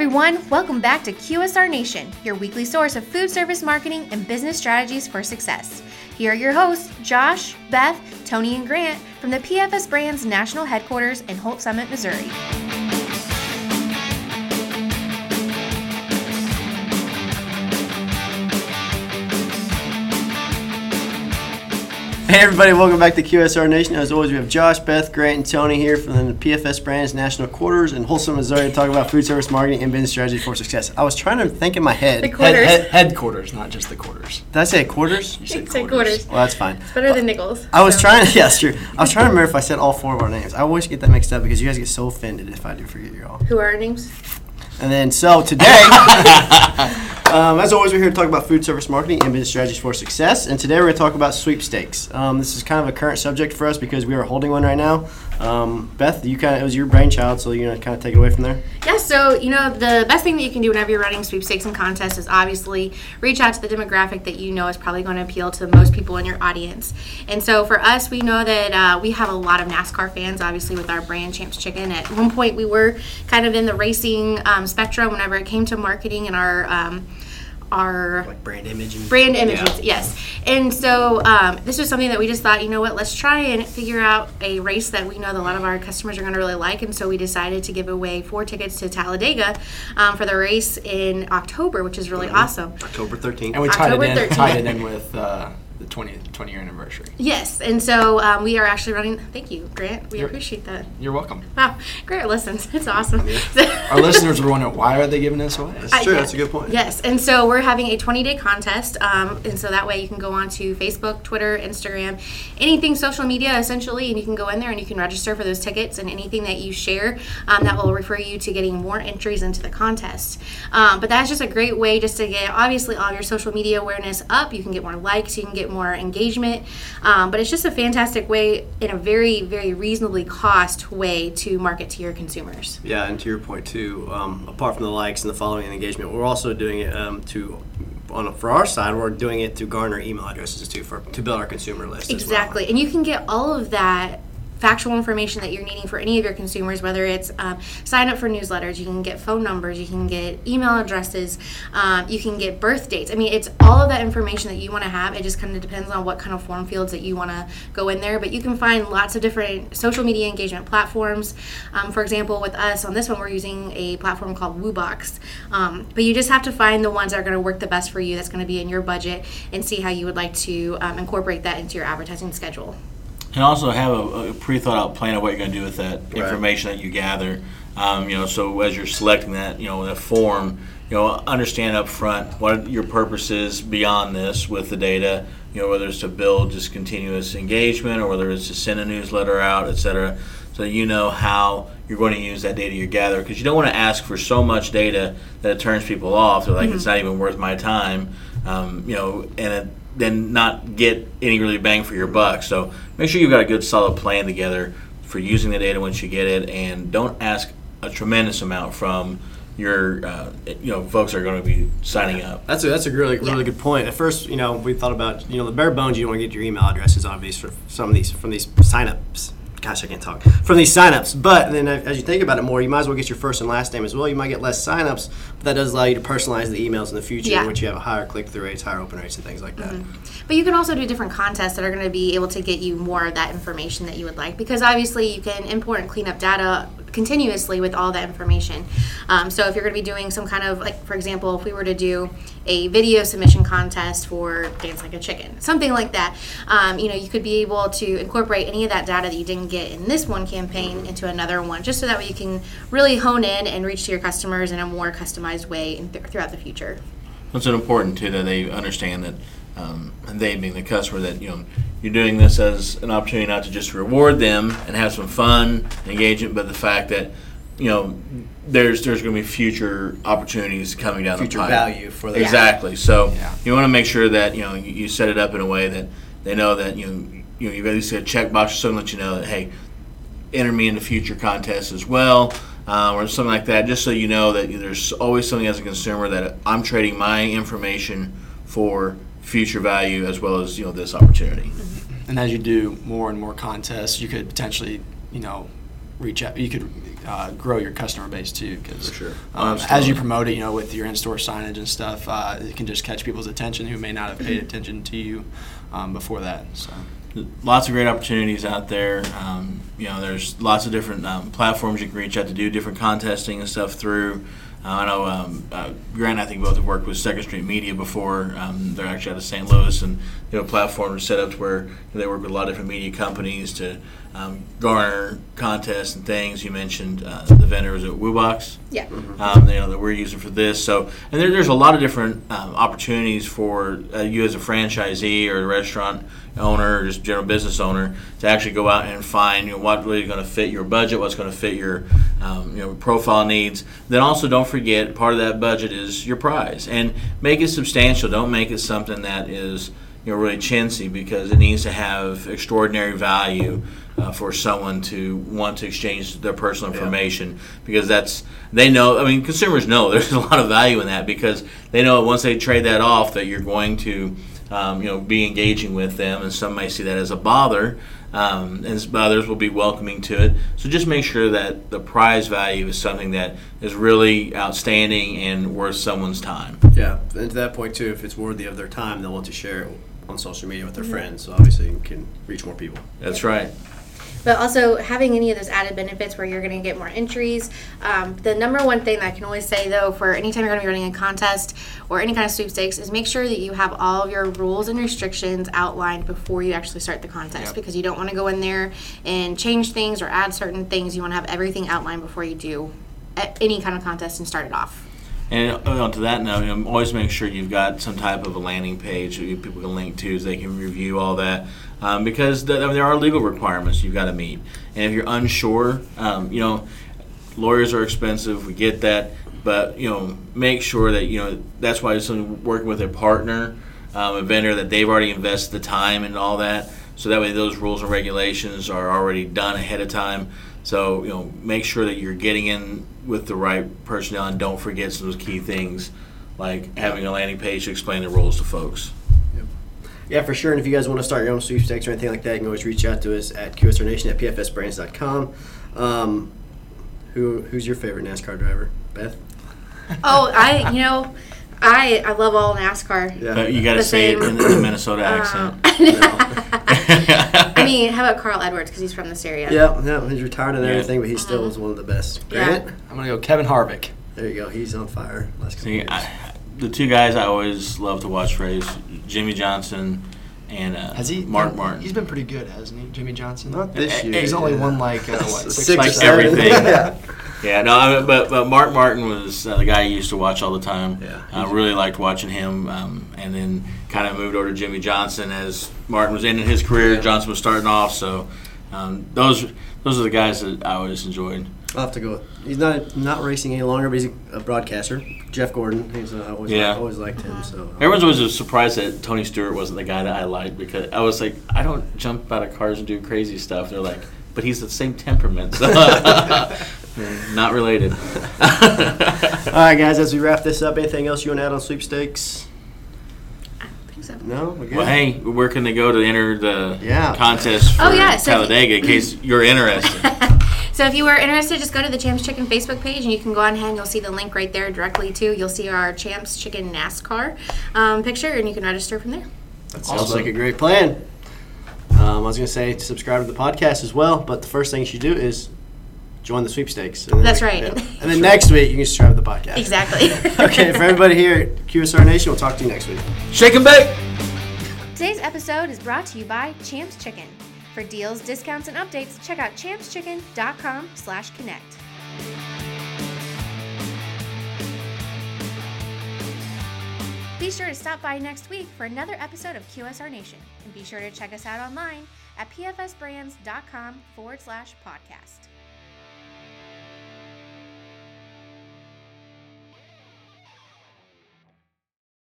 everyone, welcome back to QSR Nation, your weekly source of food service marketing and business strategies for success. Here are your hosts, Josh, Beth, Tony, and Grant from the PFS Brands National Headquarters in Holts Summit, Missouri. Hey everybody, welcome back to QSR Nation. As always, we have Josh, Beth, Grant, and Tony here from the PFS Brands National Quarters in Holts Summit, Missouri to talk about food service marketing and business strategy for success. I was trying to think in my head. The quarters. Head, head, headquarters, not just the quarters. Did I say quarters? You said Say quarters. quarters. Well, that's fine. It's Better than uh, nickels. I was so- trying to, yes, true. I was trying to remember if I said all four of our names. I always get that mixed up because you guys get so offended if I do forget you all. Who are our names? And then, so today, um, as always, we're here to talk about food service marketing and business strategies for success. And today, we're going to talk about sweepstakes. Um, this is kind of a current subject for us because we are holding one right now. Um, Beth, you kind of it was your brainchild, so you're gonna kind of take it away from there. Yeah, so you know the best thing that you can do whenever you're running sweepstakes and contests is obviously reach out to the demographic that you know is probably going to appeal to most people in your audience. And so for us, we know that uh, we have a lot of NASCAR fans, obviously with our brand Champs Chicken. At one point, we were kind of in the racing um, spectrum whenever it came to marketing and our um, our Like brand image and brand images yes. And so um, this was something that we just thought you know what let's try and figure out a race that we know that a lot of our customers are going to really like. And so we decided to give away four tickets to talladega um, for the race in october which is really awesome. October 13th. And we tied it in, tied it in with uh, the 20, 20 year anniversary. yes and so um, we are actually running thank you grant we You're- appreciate that You're welcome. wow grant listens it's awesome Our listeners were wondering why are they giving this away? That's true. That's a good point. Yes, and so we're having a 20 day contest, um, and so that way you can go on to Facebook, Twitter, Instagram, anything social media essentially, and you can go in there and you can register for those tickets and anything that you share um, that will refer you to getting more entries into the contest. Um, but that's just a great way just to get obviously all of your social media awareness up. You can get more likes, you can get more engagement, um, but it's just a fantastic way in a very very reasonably cost way to market to your consumers. Yeah, and to your point too, um, apart from the likes and the following and engagement, we're also doing it um, to, on for our side, we're doing it to garner email addresses too, for to build our consumer list. as well. Exactly. And you can get all of that factual information that you're needing for any of your consumers, whether it's um, sign up for newsletters, you can get phone numbers, you can get email addresses, um, you can get birth dates. I mean, it's all of that information that you want to have. It just kind of depends on what kind of form fields that you want to go in there. But you can find lots of different social media engagement platforms. Um, for example, with us on this one, we're using a platform called WooBox. Um, but you just have to find the ones that are going to work the best for you, that's going to be in your budget, and see how you would like to um, incorporate that into your advertising schedule. And also have a, a pre-thought out plan of what you're going to do with that information that you gather. Um, you know, so as you're selecting that, you know, that form, you know, understand up front what your purpose is beyond this with the data. You know, whether it's to build just continuous engagement or whether it's to send a newsletter out, et cetera, so you know how you're going to use that data you gather because you don't want to ask for so much data that it turns people off. They're like, it's not even worth my time. Um, you know, and it, then not get any really bang for your buck. So make sure you've got a good solid plan together for using the data once you get it, and don't ask a tremendous amount from your uh, you know folks are going to be signing up. That's a, that's a really really good point. At first, you know, we thought about you know the bare bones. You want to get your email addresses obviously for some of these from these signups. Gosh, I can't talk from these signups. But then, as you think about it more, you might as well get your first and last name as well. You might get less signups, but that does allow you to personalize the emails in the future, Yeah. which you have a higher click through rates, higher open rates, and things like that. Mm-hmm. But you can also do different contests that are going to be able to get you more of that information that you would like because obviously you can import and clean up data continuously with all that information. Um, so if you're going to be doing some kind of like, for example, if we were to do a video submission contest for Dance Like a Chicken, something like that, um, you know, you could be able to incorporate any of that data that you didn't get in this one campaign into another one, just so that way you can really hone in and reach to your customers in a more customized way th- throughout the future. It's important too that they understand that, um, and they being the customer, that you know you're doing this as an opportunity not to just reward them and have some fun, engagement, but the fact that you know there's there's going to be future opportunities coming down Future the pipe. value for exactly. So Yeah. you want to make sure that you know you, you set it up in a way that they know that you know you know you've at least got a checkbox or something that you know that hey enter me into future contests as well, uh, or something like that, just so you know that there's always something as a consumer that I'm trading my information for future value as well as you know this opportunity. And as you do more and more contests, you could potentially, you know, reach out. You could uh, grow your customer base too, because For sure. um, as you promote it, you know, with your in-store signage and stuff, uh, it can just catch people's attention who may not have paid attention to you um, before that. So. lots of great opportunities out there. Um, you know, there's lots of different um, platforms you can reach out to do different contesting and stuff through. Uh, I know um, uh, Grant and I think both have worked with Second Street Media before. Um, they're actually out of St. Louis, and they have a platform set up to where they work with a lot of different media companies to um, garner contests and things. You mentioned uh, the vendors at WooBox Yeah. um, you know that we're using for this. So, and there, there's a lot of different um, opportunities for uh, you as a franchisee or a restaurant owner or just general business owner to actually go out and find you know, what really going to fit your budget, what's going to fit your um, you know profile needs. Then also don't forget part of that budget is your prize and make it substantial. Don't make it something that is you know really chintzy because it needs to have extraordinary value uh, for someone to want to exchange their personal information because that's they know i mean consumers know there's a lot of value in that because they know once they trade that off that you're going to um, you know be engaging with them and some may see that as a bother um, and others will be welcoming to it so just make sure that the prize value is something that is really outstanding and worth someone's time Yeah, and to that point too, if it's worthy of their time, they'll want to share it on social media with their friends. So obviously, you can reach more people. that's right But also having any of those added benefits where you're going to get more entries. Um, the number one thing that I can always say though, for anytime you're going to be running a contest or any kind of sweepstakes, is make sure that you have all of your rules and restrictions outlined before you actually start the contest Yep. because you don't want to go in there and change things or add certain things. You want to have everything outlined before you do any kind of contest and start it off. And uh, on to that note, you know, always make sure you've got some type of a landing page that people can link to so they can review all that. Um, because I mean, there are legal requirements you've got to meet. And if you're unsure, um, you know, lawyers are expensive, we get that. But, you know, make sure that, you know, that's why someone working with a partner, um, a vendor, that they've already invested the time and all that. So that way those rules and regulations are already done ahead of time. So, you know, make sure that you're getting in with the right personnel and don't forget some of those key things like having a landing page to explain the rules to folks. Yeah, for sure. And if you guys want to start your own sweepstakes or anything like that, you can always reach out to us at QSRNation at PFSBrands.com. Um, who, who's your favorite NASCAR driver? Beth? Oh, I you know, I I love all NASCAR. Yeah. But you got to The say it in the Minnesota Um, accent. I mean, how about Carl Edwards because he's from this area? Yeah, yeah, he's retired and Yeah. everything, but he still was one of the best. Yeah. I'm gonna go Kevin Harvick. There you go. He's on fire. Last See. I, the two guys I always love to watch race, Jimmie Johnson and uh, Has he? Mark Martin. He's been pretty good, hasn't he, Jimmie Johnson? Not this year. He's only yeah. won like uh, what six, Six or like seven? everything. yeah. Yeah, no, I mean, but but Mark Martin was uh, the guy I used to watch all the time. Yeah. I really liked watching him, um, and then kind of moved over to Jimmie Johnson as Martin was ending his career. Johnson was starting off, so um, those those are the guys that I always enjoyed. I'll have to go. with- He's not not racing any longer, but he's a broadcaster. Jeff Gordon. He's uh, always Yeah. always liked him. So uh, Everyone's always surprised that Tony Stewart wasn't the guy that I liked because I was like, I don't jump out of cars and do crazy stuff. They're like, but he's the same temperament. So not related. All right, guys. As we wrap this up, anything else you want to add on sweepstakes? I don't think so. No. We're good. Well, hey, where can they go to enter the Yeah. contest for Oh, yeah, so if you- Talladega in case you're interested? So if you were interested, just go to the Champs Chicken Facebook page and you can go on ahead and you'll see the link right there directly to. You'll see our Champs Chicken NASCAR um, picture and you can register from there. That sounds like a great plan. Um, I was going to say subscribe to the podcast as well, but the first thing you should do is join the sweepstakes. And then That's we- right. yeah. And then next week you can subscribe to the podcast. Exactly. okay, for everybody here at QSR Nation, we'll talk to you next week. Shake and bake. Today's episode is brought to you by Champs Chicken. For deals, discounts, and updates, check out champschicken.com slash connect. Be sure to stop by next week for another episode of QSR Nation. And be sure to check us out online at pfsbrands.com forward slash podcast.